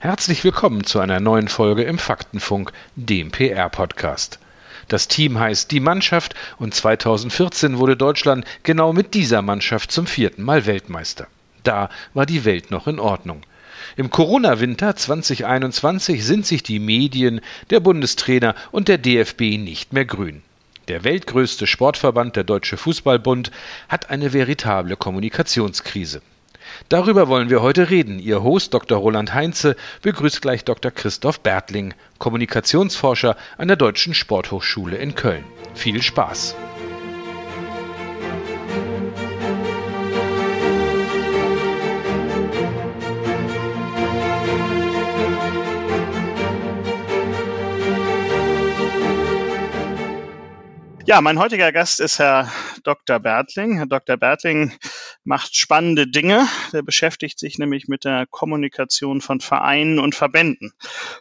Herzlich willkommen zu einer neuen Folge im Faktenfunk, dem PR-Podcast. Das Team heißt Die Mannschaft und 2014 wurde Deutschland genau mit dieser Mannschaft zum vierten Mal Weltmeister. Da war die Welt noch in Ordnung. Im Corona-Winter 2021 sind sich die Medien, der Bundestrainer und der DFB nicht mehr grün. Der weltgrößte Sportverband, der Deutsche Fußballbund, hat eine veritable Kommunikationskrise. Darüber wollen wir heute reden. Ihr Host Dr. Roland Heinze begrüßt gleich Dr. Christoph Bertling, Kommunikationsforscher an der Deutschen Sporthochschule in Köln. Viel Spaß! Ja, mein heutiger Gast ist Herr Dr. Bertling. Herr Dr. Bertling macht spannende Dinge. Der beschäftigt sich nämlich mit der Kommunikation von Vereinen und Verbänden.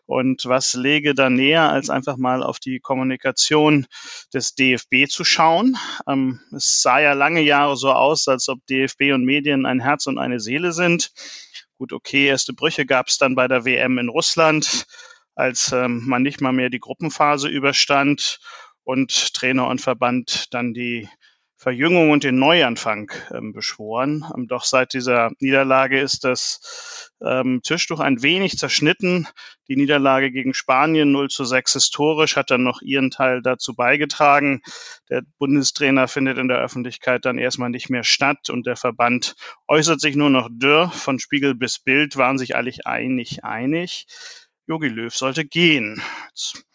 Und was lege da näher, als einfach mal auf die Kommunikation des DFB zu schauen? Ähm, es sah ja lange Jahre so aus, als ob DFB und Medien ein Herz und eine Seele sind. Gut, okay, erste Brüche gab es dann bei der WM in Russland, als ähm, man nicht mal mehr die Gruppenphase überstand und Trainer und Verband dann die Verjüngung und den Neuanfang ähm, beschworen. Ähm, doch seit dieser Niederlage ist das ähm, Tischtuch ein wenig zerschnitten. Die Niederlage gegen Spanien 0 zu 6 historisch hat dann noch ihren Teil dazu beigetragen. Der Bundestrainer findet in der Öffentlichkeit dann erstmal nicht mehr statt und der Verband äußert sich nur noch dürr. Von Spiegel bis Bild waren sich eigentlich einig einig. Jogi Löw sollte gehen. Jetzt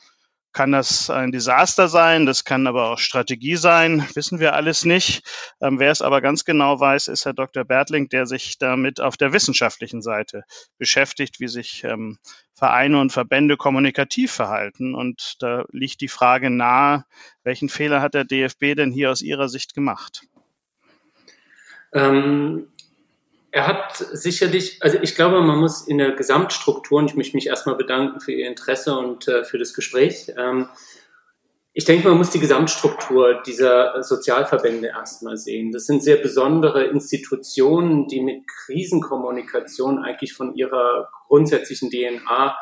kann das ein Desaster sein, das kann aber auch Strategie sein, wissen wir alles nicht. Ähm, wer es aber ganz genau weiß, ist Herr Dr. Bertling, der sich damit auf der wissenschaftlichen Seite beschäftigt, wie sich ähm, Vereine und Verbände kommunikativ verhalten. Und da liegt die Frage nahe, welchen Fehler hat der DFB denn hier aus Ihrer Sicht gemacht? Ähm, er hat sicherlich, also ich glaube, man muss in der Gesamtstruktur, und ich möchte mich erstmal bedanken für Ihr Interesse und äh, für das Gespräch. Ähm, ich denke, man muss die Gesamtstruktur dieser Sozialverbände erstmal sehen. Das sind sehr besondere Institutionen, die mit Krisenkommunikation eigentlich von ihrer grundsätzlichen DNA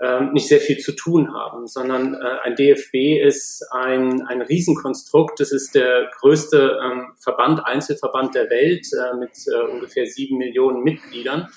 ähm, nicht sehr viel zu tun haben, sondern äh, ein DFB ist ein, ein Riesenkonstrukt. Das ist der größte ähm, Verband, Einzelverband der Welt äh, mit äh, ungefähr sieben Millionen Mitgliedern.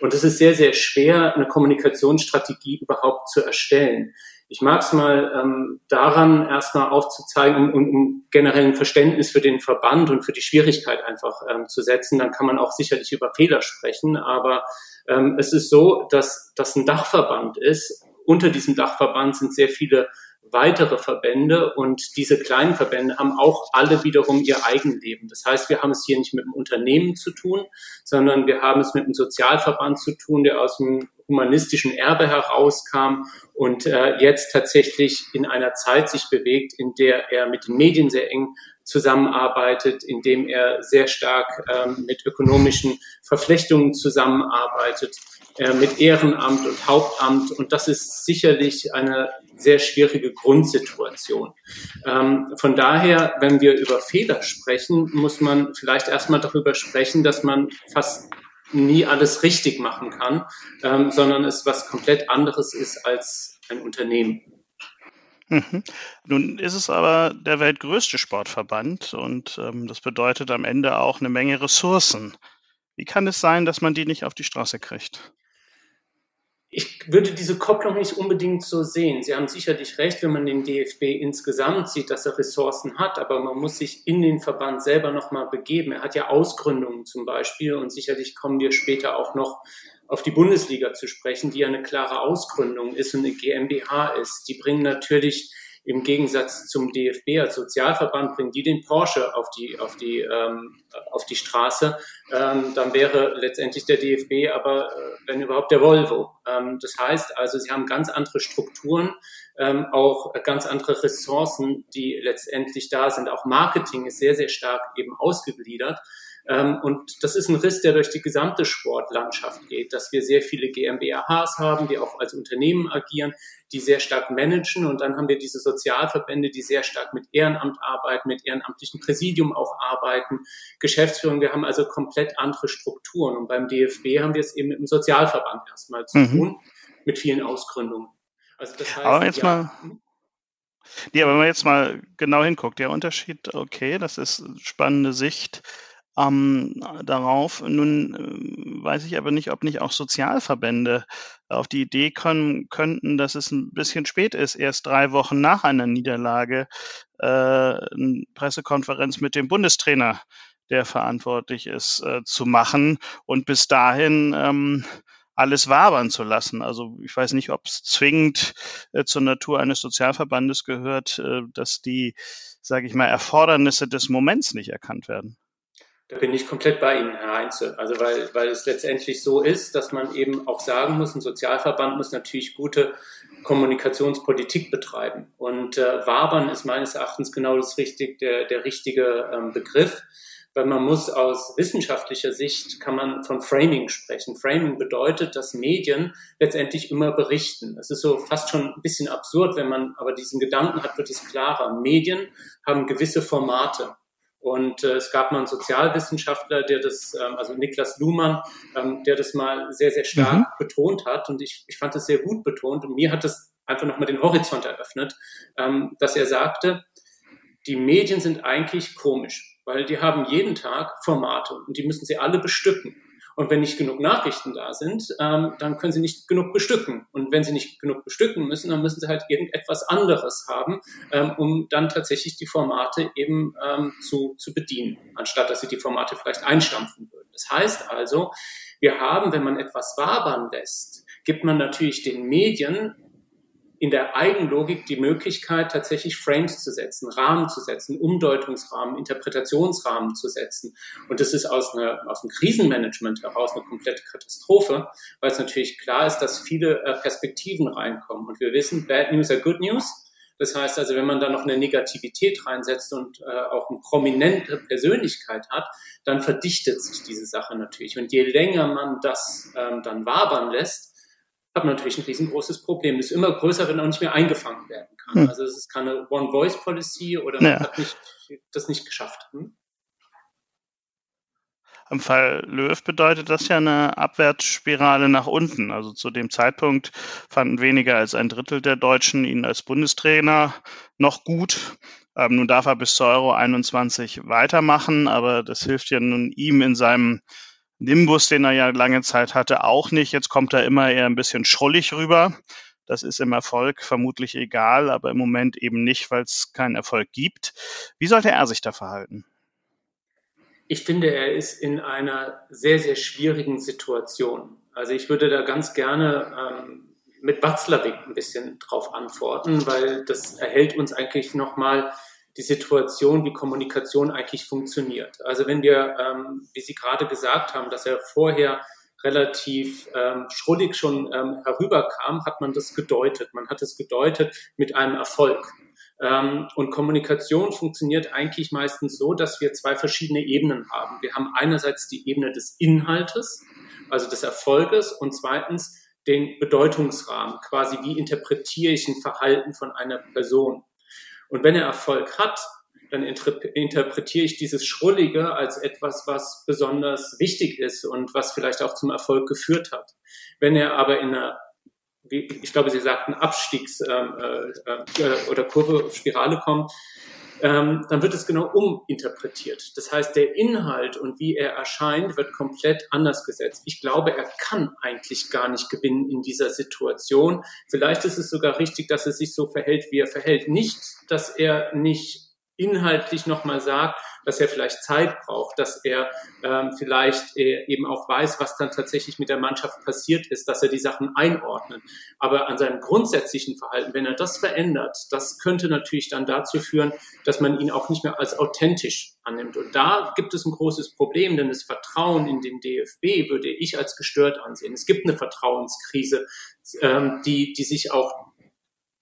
Und es ist sehr, sehr schwer, eine Kommunikationsstrategie überhaupt zu erstellen. Ich mag es mal ähm, daran erstmal aufzuzeigen, um, um, um generell ein Verständnis für den Verband und für die Schwierigkeit einfach ähm, zu setzen. Dann kann man auch sicherlich über Fehler sprechen, aber ähm, es ist so, dass das ein Dachverband ist. Unter diesem Dachverband sind sehr viele weitere Verbände und diese kleinen Verbände haben auch alle wiederum ihr Eigenleben. Das heißt, wir haben es hier nicht mit einem Unternehmen zu tun, sondern wir haben es mit einem Sozialverband zu tun, der aus dem humanistischen Erbe herauskam und äh, jetzt tatsächlich in einer Zeit sich bewegt, in der er mit den Medien sehr eng zusammenarbeitet, indem er sehr stark ähm, mit ökonomischen Verflechtungen zusammenarbeitet, mit Ehrenamt und Hauptamt. Und das ist sicherlich eine sehr schwierige Grundsituation. Ähm, von daher, wenn wir über Fehler sprechen, muss man vielleicht erstmal darüber sprechen, dass man fast nie alles richtig machen kann, ähm, sondern es was komplett anderes ist als ein Unternehmen. Mhm. Nun ist es aber der weltgrößte Sportverband und ähm, das bedeutet am Ende auch eine Menge Ressourcen. Wie kann es sein, dass man die nicht auf die Straße kriegt? Ich würde diese Kopplung nicht unbedingt so sehen. Sie haben sicherlich recht, wenn man den DFB insgesamt sieht, dass er Ressourcen hat, aber man muss sich in den Verband selber nochmal begeben. Er hat ja Ausgründungen zum Beispiel und sicherlich kommen wir später auch noch auf die Bundesliga zu sprechen, die ja eine klare Ausgründung ist und eine GmbH ist. Die bringen natürlich im Gegensatz zum DFB als Sozialverband bringen die den Porsche auf die auf die ähm, auf die Straße, ähm, dann wäre letztendlich der DFB aber äh, wenn überhaupt der Volvo. Ähm, das heißt also, sie haben ganz andere Strukturen, ähm, auch ganz andere Ressourcen, die letztendlich da sind. Auch Marketing ist sehr sehr stark eben ausgegliedert. Ähm, und das ist ein Riss, der durch die gesamte Sportlandschaft geht, dass wir sehr viele GmbHs haben, die auch als Unternehmen agieren, die sehr stark managen. Und dann haben wir diese Sozialverbände, die sehr stark mit Ehrenamt arbeiten, mit ehrenamtlichen Präsidium auch arbeiten, Geschäftsführung. Wir haben also komplett andere Strukturen. Und beim DFB haben wir es eben mit dem Sozialverband erstmal zu mhm. tun, mit vielen Ausgründungen. Also das heißt, Aber jetzt ja, mal. Ja, wenn man jetzt mal genau hinguckt, der Unterschied, okay, das ist spannende Sicht ähm, darauf. Nun äh, weiß ich aber nicht, ob nicht auch Sozialverbände auf die Idee kommen könnten, dass es ein bisschen spät ist, erst drei Wochen nach einer Niederlage äh, eine Pressekonferenz mit dem Bundestrainer, der verantwortlich ist, äh, zu machen und bis dahin ähm, alles wabern zu lassen. Also ich weiß nicht, ob es zwingend äh, zur Natur eines Sozialverbandes gehört, äh, dass die, sage ich mal, Erfordernisse des Moments nicht erkannt werden. Da bin ich komplett bei Ihnen, Herr Heinze. Also weil, weil es letztendlich so ist, dass man eben auch sagen muss, ein Sozialverband muss natürlich gute Kommunikationspolitik betreiben. Und äh, wabern ist meines Erachtens genau das richtig, der, der richtige ähm, Begriff weil man muss aus wissenschaftlicher Sicht, kann man von Framing sprechen. Framing bedeutet, dass Medien letztendlich immer berichten. Das ist so fast schon ein bisschen absurd, wenn man aber diesen Gedanken hat, wird es klarer. Medien haben gewisse Formate. Und äh, es gab mal einen Sozialwissenschaftler, der das, ähm, also Niklas Luhmann, ähm, der das mal sehr, sehr stark mhm. betont hat. Und ich, ich fand das sehr gut betont. Und mir hat das einfach nochmal den Horizont eröffnet, ähm, dass er sagte, die Medien sind eigentlich komisch weil die haben jeden Tag Formate und die müssen sie alle bestücken. Und wenn nicht genug Nachrichten da sind, ähm, dann können sie nicht genug bestücken. Und wenn sie nicht genug bestücken müssen, dann müssen sie halt irgendetwas anderes haben, ähm, um dann tatsächlich die Formate eben ähm, zu, zu bedienen, anstatt dass sie die Formate vielleicht einstampfen würden. Das heißt also, wir haben, wenn man etwas wabern lässt, gibt man natürlich den Medien in der Eigenlogik die Möglichkeit, tatsächlich Frames zu setzen, Rahmen zu setzen, Umdeutungsrahmen, Interpretationsrahmen zu setzen. Und das ist aus, einer, aus dem Krisenmanagement heraus eine komplette Katastrophe, weil es natürlich klar ist, dass viele äh, Perspektiven reinkommen. Und wir wissen, Bad News are Good News. Das heißt also, wenn man da noch eine Negativität reinsetzt und äh, auch eine prominente Persönlichkeit hat, dann verdichtet sich diese Sache natürlich. Und je länger man das ähm, dann wabern lässt, hat man natürlich ein riesengroßes Problem. Das ist immer größer, wenn auch nicht mehr eingefangen werden kann. Hm. Also es ist keine One-Voice-Policy oder man ja. hat nicht, das nicht geschafft. Hm? Im Fall Löw bedeutet das ja eine Abwärtsspirale nach unten. Also zu dem Zeitpunkt fanden weniger als ein Drittel der Deutschen ihn als Bundestrainer noch gut. Ähm, nun darf er bis zur Euro 21 weitermachen, aber das hilft ja nun ihm in seinem Nimbus, den er ja lange Zeit hatte, auch nicht. Jetzt kommt er immer eher ein bisschen schrullig rüber. Das ist im Erfolg vermutlich egal, aber im Moment eben nicht, weil es keinen Erfolg gibt. Wie sollte er sich da verhalten? Ich finde, er ist in einer sehr, sehr schwierigen Situation. Also ich würde da ganz gerne ähm, mit Watzlawick ein bisschen drauf antworten, weil das erhält uns eigentlich nochmal die Situation, wie Kommunikation eigentlich funktioniert. Also wenn wir, ähm, wie Sie gerade gesagt haben, dass er vorher relativ ähm, schrullig schon ähm, herüberkam, hat man das gedeutet. Man hat es gedeutet mit einem Erfolg. Ähm, und Kommunikation funktioniert eigentlich meistens so, dass wir zwei verschiedene Ebenen haben. Wir haben einerseits die Ebene des Inhaltes, also des Erfolges, und zweitens den Bedeutungsrahmen, quasi wie interpretiere ich ein Verhalten von einer Person. Und wenn er Erfolg hat, dann interpretiere ich dieses Schrullige als etwas, was besonders wichtig ist und was vielleicht auch zum Erfolg geführt hat. Wenn er aber in einer, ich glaube, Sie sagten Abstiegs- ähm, äh, äh, oder Kurve, Spirale kommt, ähm, dann wird es genau uminterpretiert. Das heißt, der Inhalt und wie er erscheint, wird komplett anders gesetzt. Ich glaube, er kann eigentlich gar nicht gewinnen in dieser Situation. Vielleicht ist es sogar richtig, dass er sich so verhält, wie er verhält. Nicht, dass er nicht inhaltlich nochmal sagt, dass er vielleicht Zeit braucht, dass er ähm, vielleicht äh, eben auch weiß, was dann tatsächlich mit der Mannschaft passiert ist, dass er die Sachen einordnet. Aber an seinem grundsätzlichen Verhalten, wenn er das verändert, das könnte natürlich dann dazu führen, dass man ihn auch nicht mehr als authentisch annimmt. Und da gibt es ein großes Problem, denn das Vertrauen in den DFB würde ich als gestört ansehen. Es gibt eine Vertrauenskrise, ähm, die, die sich auch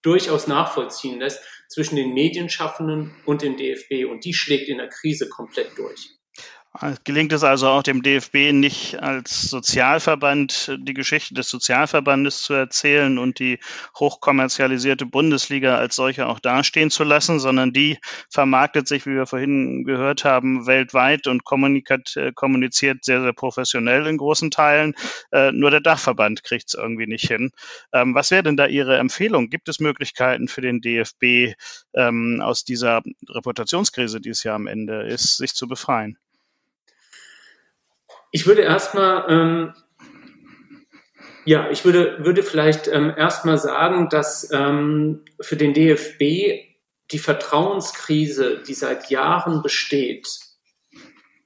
durchaus nachvollziehen lässt zwischen den Medienschaffenden und dem DFB. Und die schlägt in der Krise komplett durch. Gelingt es also auch dem DFB nicht als Sozialverband die Geschichte des Sozialverbandes zu erzählen und die hochkommerzialisierte Bundesliga als solche auch dastehen zu lassen, sondern die vermarktet sich, wie wir vorhin gehört haben, weltweit und äh, kommuniziert sehr, sehr professionell in großen Teilen. Äh, nur der Dachverband kriegt es irgendwie nicht hin. Ähm, was wäre denn da Ihre Empfehlung? Gibt es Möglichkeiten für den DFB ähm, aus dieser Reputationskrise, die es ja am Ende ist, sich zu befreien? Ich würde erstmal, ähm, ja, ich würde, würde vielleicht ähm, erstmal sagen, dass ähm, für den DFB die Vertrauenskrise, die seit Jahren besteht,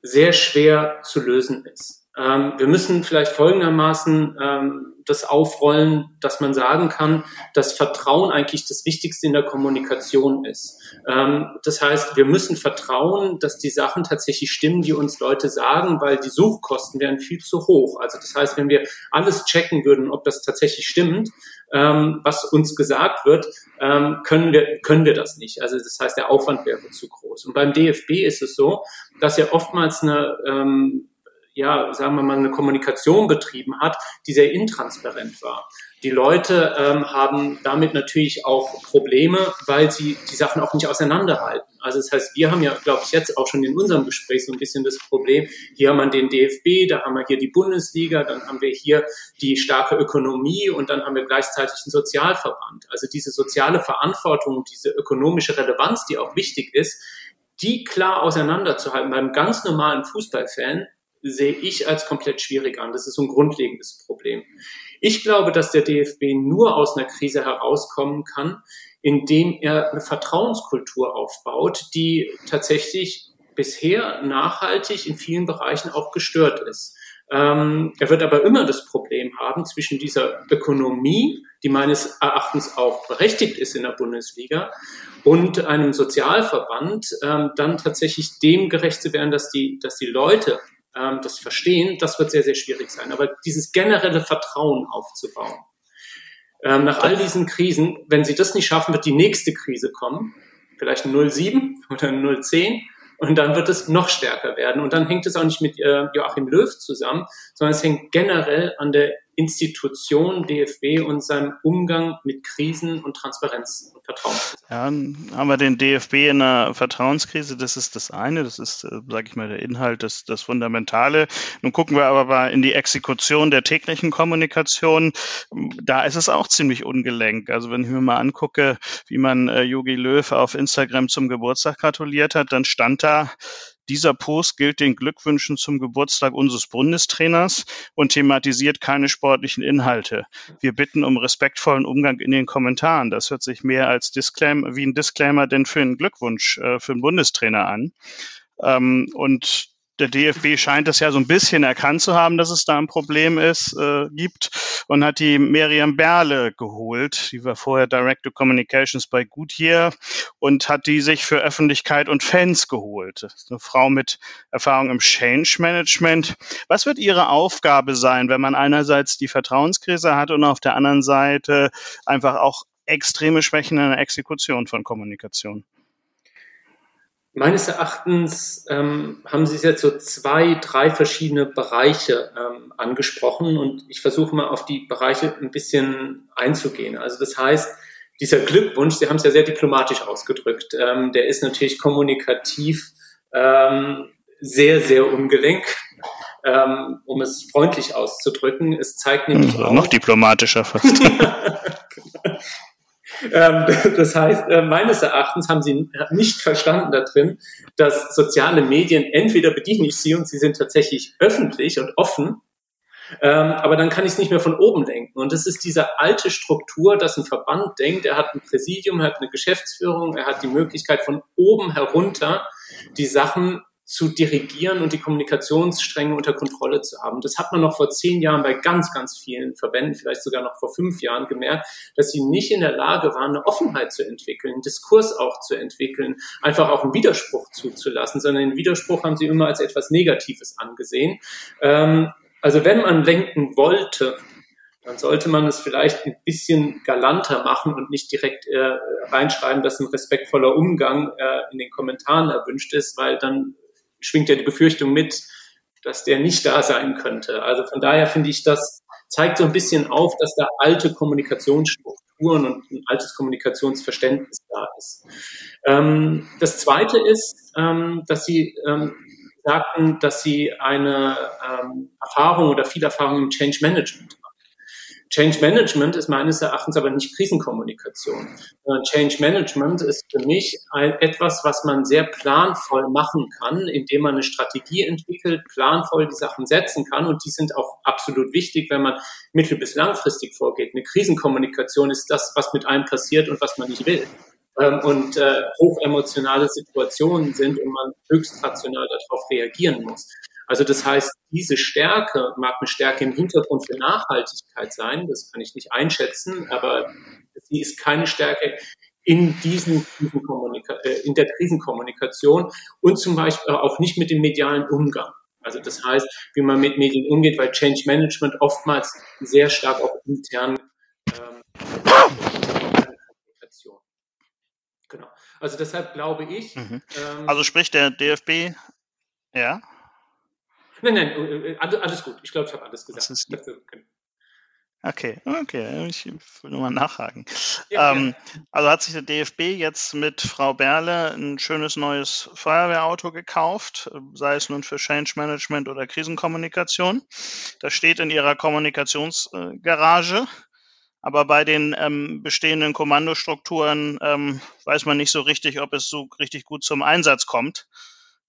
sehr schwer zu lösen ist. Ähm, wir müssen vielleicht folgendermaßen ähm, das aufrollen, dass man sagen kann, dass Vertrauen eigentlich das Wichtigste in der Kommunikation ist. Ähm, das heißt, wir müssen vertrauen, dass die Sachen tatsächlich stimmen, die uns Leute sagen, weil die Suchkosten wären viel zu hoch. Also das heißt, wenn wir alles checken würden, ob das tatsächlich stimmt, ähm, was uns gesagt wird, ähm, können wir können wir das nicht. Also das heißt, der Aufwand wäre zu groß. Und beim DFB ist es so, dass er oftmals eine ähm, ja, sagen wir mal, eine Kommunikation betrieben hat, die sehr intransparent war. Die Leute ähm, haben damit natürlich auch Probleme, weil sie die Sachen auch nicht auseinanderhalten. Also das heißt, wir haben ja, glaube ich, jetzt auch schon in unserem Gespräch so ein bisschen das Problem, hier haben wir den DFB, da haben wir hier die Bundesliga, dann haben wir hier die starke Ökonomie und dann haben wir gleichzeitig einen Sozialverband. Also diese soziale Verantwortung, diese ökonomische Relevanz, die auch wichtig ist, die klar auseinanderzuhalten beim ganz normalen Fußballfan, sehe ich als komplett schwierig an. Das ist so ein grundlegendes Problem. Ich glaube, dass der DFB nur aus einer Krise herauskommen kann, indem er eine Vertrauenskultur aufbaut, die tatsächlich bisher nachhaltig in vielen Bereichen auch gestört ist. Ähm, er wird aber immer das Problem haben zwischen dieser Ökonomie, die meines Erachtens auch berechtigt ist in der Bundesliga, und einem Sozialverband, ähm, dann tatsächlich dem gerecht zu werden, dass die, dass die Leute ähm, das verstehen, das wird sehr, sehr schwierig sein. Aber dieses generelle Vertrauen aufzubauen, ähm, nach all diesen Krisen, wenn sie das nicht schaffen, wird die nächste Krise kommen, vielleicht ein 07 oder ein 010 und dann wird es noch stärker werden. Und dann hängt es auch nicht mit äh, Joachim Löw zusammen, sondern es hängt generell an der Institution DFB und seinem Umgang mit Krisen und Transparenz und Vertrauen. Ja, haben wir den DFB in einer Vertrauenskrise, das ist das eine, das ist, äh, sage ich mal, der Inhalt, das, das Fundamentale. Nun gucken wir aber mal in die Exekution der täglichen Kommunikation. Da ist es auch ziemlich ungelenk. Also wenn ich mir mal angucke, wie man äh, Yogi Löw auf Instagram zum Geburtstag gratuliert hat, dann stand da, dieser Post gilt den Glückwünschen zum Geburtstag unseres Bundestrainers und thematisiert keine sportlichen Inhalte. Wir bitten um respektvollen Umgang in den Kommentaren. Das hört sich mehr als Disclaimer, wie ein Disclaimer denn für einen Glückwunsch äh, für einen Bundestrainer an. Ähm, und der DFB scheint es ja so ein bisschen erkannt zu haben, dass es da ein Problem ist, äh, gibt und hat die Miriam Berle geholt. Die war vorher Director Communications bei Goodyear und hat die sich für Öffentlichkeit und Fans geholt. Eine Frau mit Erfahrung im Change Management. Was wird ihre Aufgabe sein, wenn man einerseits die Vertrauenskrise hat und auf der anderen Seite einfach auch extreme Schwächen in der Exekution von Kommunikation? Meines Erachtens ähm, haben Sie jetzt so zwei, drei verschiedene Bereiche ähm, angesprochen und ich versuche mal auf die Bereiche ein bisschen einzugehen. Also das heißt, dieser Glückwunsch, Sie haben es ja sehr diplomatisch ausgedrückt, ähm, der ist natürlich kommunikativ ähm, sehr, sehr ungelenk, ähm, um es freundlich auszudrücken. Es zeigt nämlich also noch diplomatischer fast. Ähm, das heißt, äh, meines Erachtens haben sie nicht verstanden da drin, dass soziale Medien entweder bediene ich sie und sie sind tatsächlich öffentlich und offen, ähm, aber dann kann ich es nicht mehr von oben denken. Und das ist diese alte Struktur, dass ein Verband denkt, er hat ein Präsidium, er hat eine Geschäftsführung, er hat die Möglichkeit von oben herunter die Sachen zu dirigieren und die Kommunikationsstränge unter Kontrolle zu haben. Das hat man noch vor zehn Jahren bei ganz, ganz vielen Verbänden, vielleicht sogar noch vor fünf Jahren gemerkt, dass sie nicht in der Lage waren, eine Offenheit zu entwickeln, Diskurs auch zu entwickeln, einfach auch einen Widerspruch zuzulassen, sondern den Widerspruch haben sie immer als etwas Negatives angesehen. Ähm, also wenn man lenken wollte, dann sollte man es vielleicht ein bisschen galanter machen und nicht direkt äh, reinschreiben, dass ein respektvoller Umgang äh, in den Kommentaren erwünscht ist, weil dann schwingt ja die Befürchtung mit, dass der nicht da sein könnte. Also von daher finde ich, das zeigt so ein bisschen auf, dass da alte Kommunikationsstrukturen und ein altes Kommunikationsverständnis da ist. Ähm, das Zweite ist, ähm, dass Sie ähm, sagten, dass Sie eine ähm, Erfahrung oder viel Erfahrung im Change Management Change Management ist meines Erachtens aber nicht Krisenkommunikation. Change Management ist für mich etwas, was man sehr planvoll machen kann, indem man eine Strategie entwickelt, planvoll die Sachen setzen kann. Und die sind auch absolut wichtig, wenn man mittel- bis langfristig vorgeht. Eine Krisenkommunikation ist das, was mit einem passiert und was man nicht will. Ähm, und äh, hochemotionale Situationen sind und man höchst rational darauf reagieren muss. Also das heißt, diese Stärke mag eine Stärke im Hintergrund für Nachhaltigkeit sein, das kann ich nicht einschätzen, aber sie ist keine Stärke in diesen äh, in der Krisenkommunikation und zum Beispiel auch nicht mit dem medialen Umgang. Also das heißt, wie man mit Medien umgeht, weil Change Management oftmals sehr stark auch intern ähm, Kommunikation. Genau. Also deshalb glaube ich. Mhm. Ähm, also sprich der DFB, ja. Nein, nein, äh, äh, alles gut. Ich glaube, ich habe alles gesagt. Ist Okay, okay, ich will nur mal nachhaken. Ja, ähm, ja. Also hat sich der DFB jetzt mit Frau Berle ein schönes neues Feuerwehrauto gekauft, sei es nun für Change Management oder Krisenkommunikation. Das steht in ihrer Kommunikationsgarage. Aber bei den ähm, bestehenden Kommandostrukturen ähm, weiß man nicht so richtig, ob es so richtig gut zum Einsatz kommt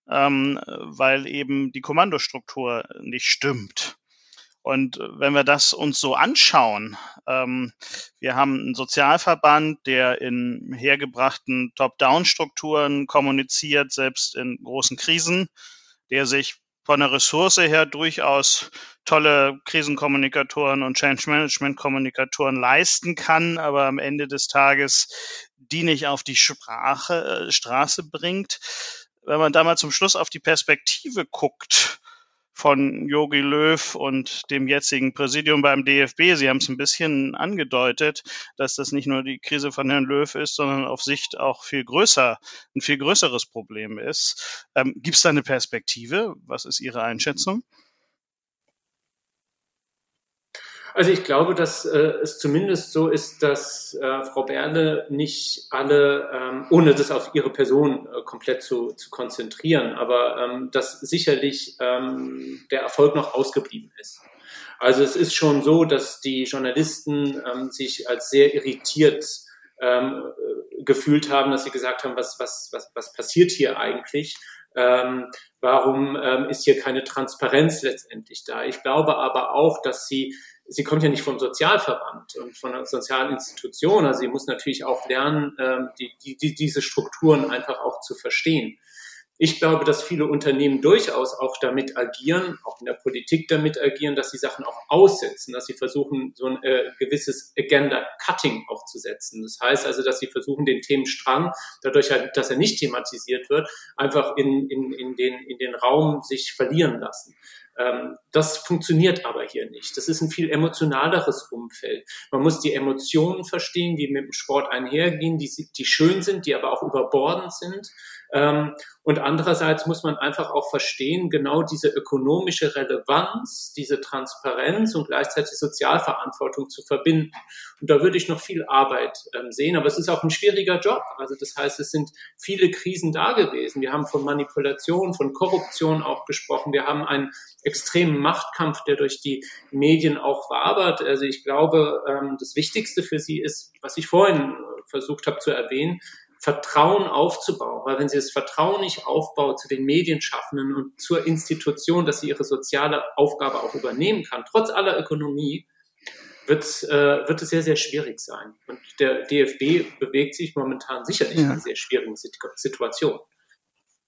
ähm, weil eben die Kommandostruktur nicht stimmt. Und wenn wir das uns so anschauen, ähm, wir haben einen Sozialverband, der in hergebrachten Top-Down-Strukturen kommuniziert, selbst in großen Krisen, der sich von der Ressource her durchaus tolle Krisenkommunikatoren und Change Management Kommunikatoren leisten kann, aber am Ende des Tages die nicht auf die Sprache, äh, Straße bringt wenn man da mal zum Schluss auf die Perspektive guckt von Yogi Löw und dem jetzigen Präsidium beim DFB, Sie haben es ein bisschen angedeutet, dass das nicht nur die Krise von Herrn Löw ist, sondern auf Sicht auch viel größer, ein viel größeres Problem ist. Ähm, Gibt es da eine Perspektive? Was ist Ihre Einschätzung? Also ich glaube, dass äh, es zumindest so ist, dass äh, Frau Berle nicht alle, ähm, ohne das auf ihre Person äh, komplett zu, zu konzentrieren, aber ähm, dass sicherlich ähm, der Erfolg noch ausgeblieben ist. Also es ist schon so, dass die Journalisten ähm, sich als sehr irritiert ähm, äh, gefühlt haben, dass sie gesagt haben, was, was, was, was passiert hier eigentlich? Ähm, warum ähm, ist hier keine Transparenz letztendlich da? Ich glaube aber auch, dass sie sie kommt ja nicht vom Sozialverband und von einer sozialen Institution. Also sie muss natürlich auch lernen, ähm, die, die, die, diese Strukturen einfach auch zu verstehen. Ich glaube, dass viele Unternehmen durchaus auch damit agieren, auch in der Politik damit agieren, dass sie Sachen auch aussetzen, dass sie versuchen, so ein äh, gewisses Agenda-Cutting auch zu setzen. Das heißt also, dass sie versuchen, den Themenstrang, dadurch, halt, dass er nicht thematisiert wird, einfach in, in, in, den, in den Raum sich verlieren lassen. Ähm, das funktioniert aber hier nicht. Das ist ein viel emotionaleres Umfeld. Man muss die Emotionen verstehen, die mit dem Sport einhergehen, die, die schön sind, die aber auch überbordend sind. Ähm, und andererseits muss man einfach auch verstehen, genau diese ökonomische Relevanz, diese Transparenz und gleichzeitig Sozialverantwortung zu verbinden. Und da würde ich noch viel Arbeit ähm, sehen, aber es ist auch ein schwieriger Job. Also das heißt, es sind viele Krisen da gewesen. Wir haben von Manipulation, von Korruption auch gesprochen. Wir haben einen extremen Machtkampf, der durch die Medien auch wabert. Also ich glaube, ähm, das Wichtigste für sie ist, was ich vorhin versucht habe zu erwähnen, Vertrauen aufzubauen. Weil wenn sie das Vertrauen nicht aufbaut zu den Medienschaffenden und zur Institution, dass sie ihre soziale Aufgabe auch übernehmen kann, trotz aller Ökonomie, wird, äh, wird es sehr, sehr schwierig sein. Und der DFB bewegt sich momentan sicherlich ja. in einer sehr schwierigen Situation.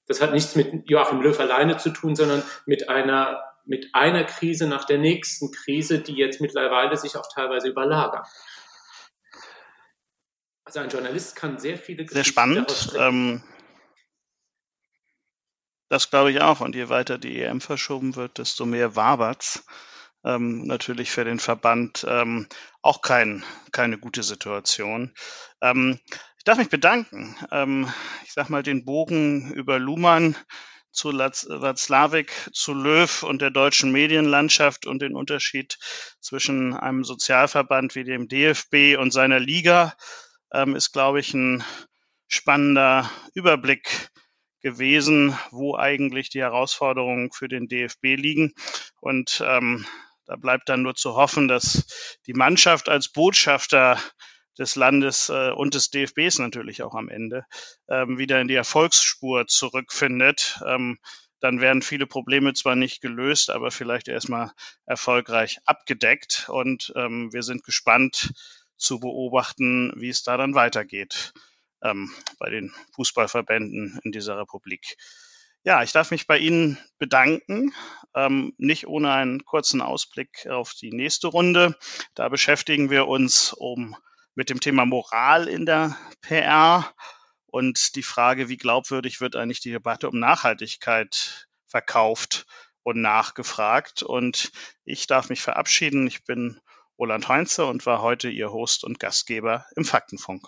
Das hat nichts mit Joachim Löw alleine zu tun, sondern mit einer, mit einer Krise nach der nächsten Krise, die jetzt mittlerweile sich auch teilweise überlagern. Also ein Journalist kann sehr viele Sehr spannend. Ähm, das glaube ich auch. Und je weiter die EM verschoben wird, desto mehr wabert's. Ähm, natürlich für den Verband ähm, auch kein, keine gute Situation. Ähm, ich darf mich bedanken. Ähm, ich sag mal den Bogen über Luhmann zu Watzlawick, zu Löw und der deutschen Medienlandschaft und den Unterschied zwischen einem Sozialverband wie dem DFB und seiner Liga ähm, ist, glaube ich, ein spannender Überblick gewesen, wo eigentlich die Herausforderungen für den DFB liegen. Und ähm, da bleibt dann nur zu hoffen, dass die Mannschaft als Botschafter des Landes äh, und des DFBs natürlich auch am Ende ähm, wieder in die Erfolgsspur zurückfindet. Ähm, dann werden viele Probleme zwar nicht gelöst, aber vielleicht erstmal erfolgreich abgedeckt. Und ähm, wir sind gespannt zu beobachten, wie es da dann weitergeht ähm, bei den Fußballverbänden in dieser Republik. Ja, ich darf mich bei Ihnen bedanken, ähm, nicht ohne einen kurzen Ausblick auf die nächste Runde. Da beschäftigen wir uns um mit dem Thema Moral in der PR und die Frage, wie glaubwürdig wird eigentlich die Debatte um Nachhaltigkeit verkauft und nachgefragt. Und ich darf mich verabschieden. Ich bin Roland Heinze und war heute Ihr Host und Gastgeber im Faktenfunk.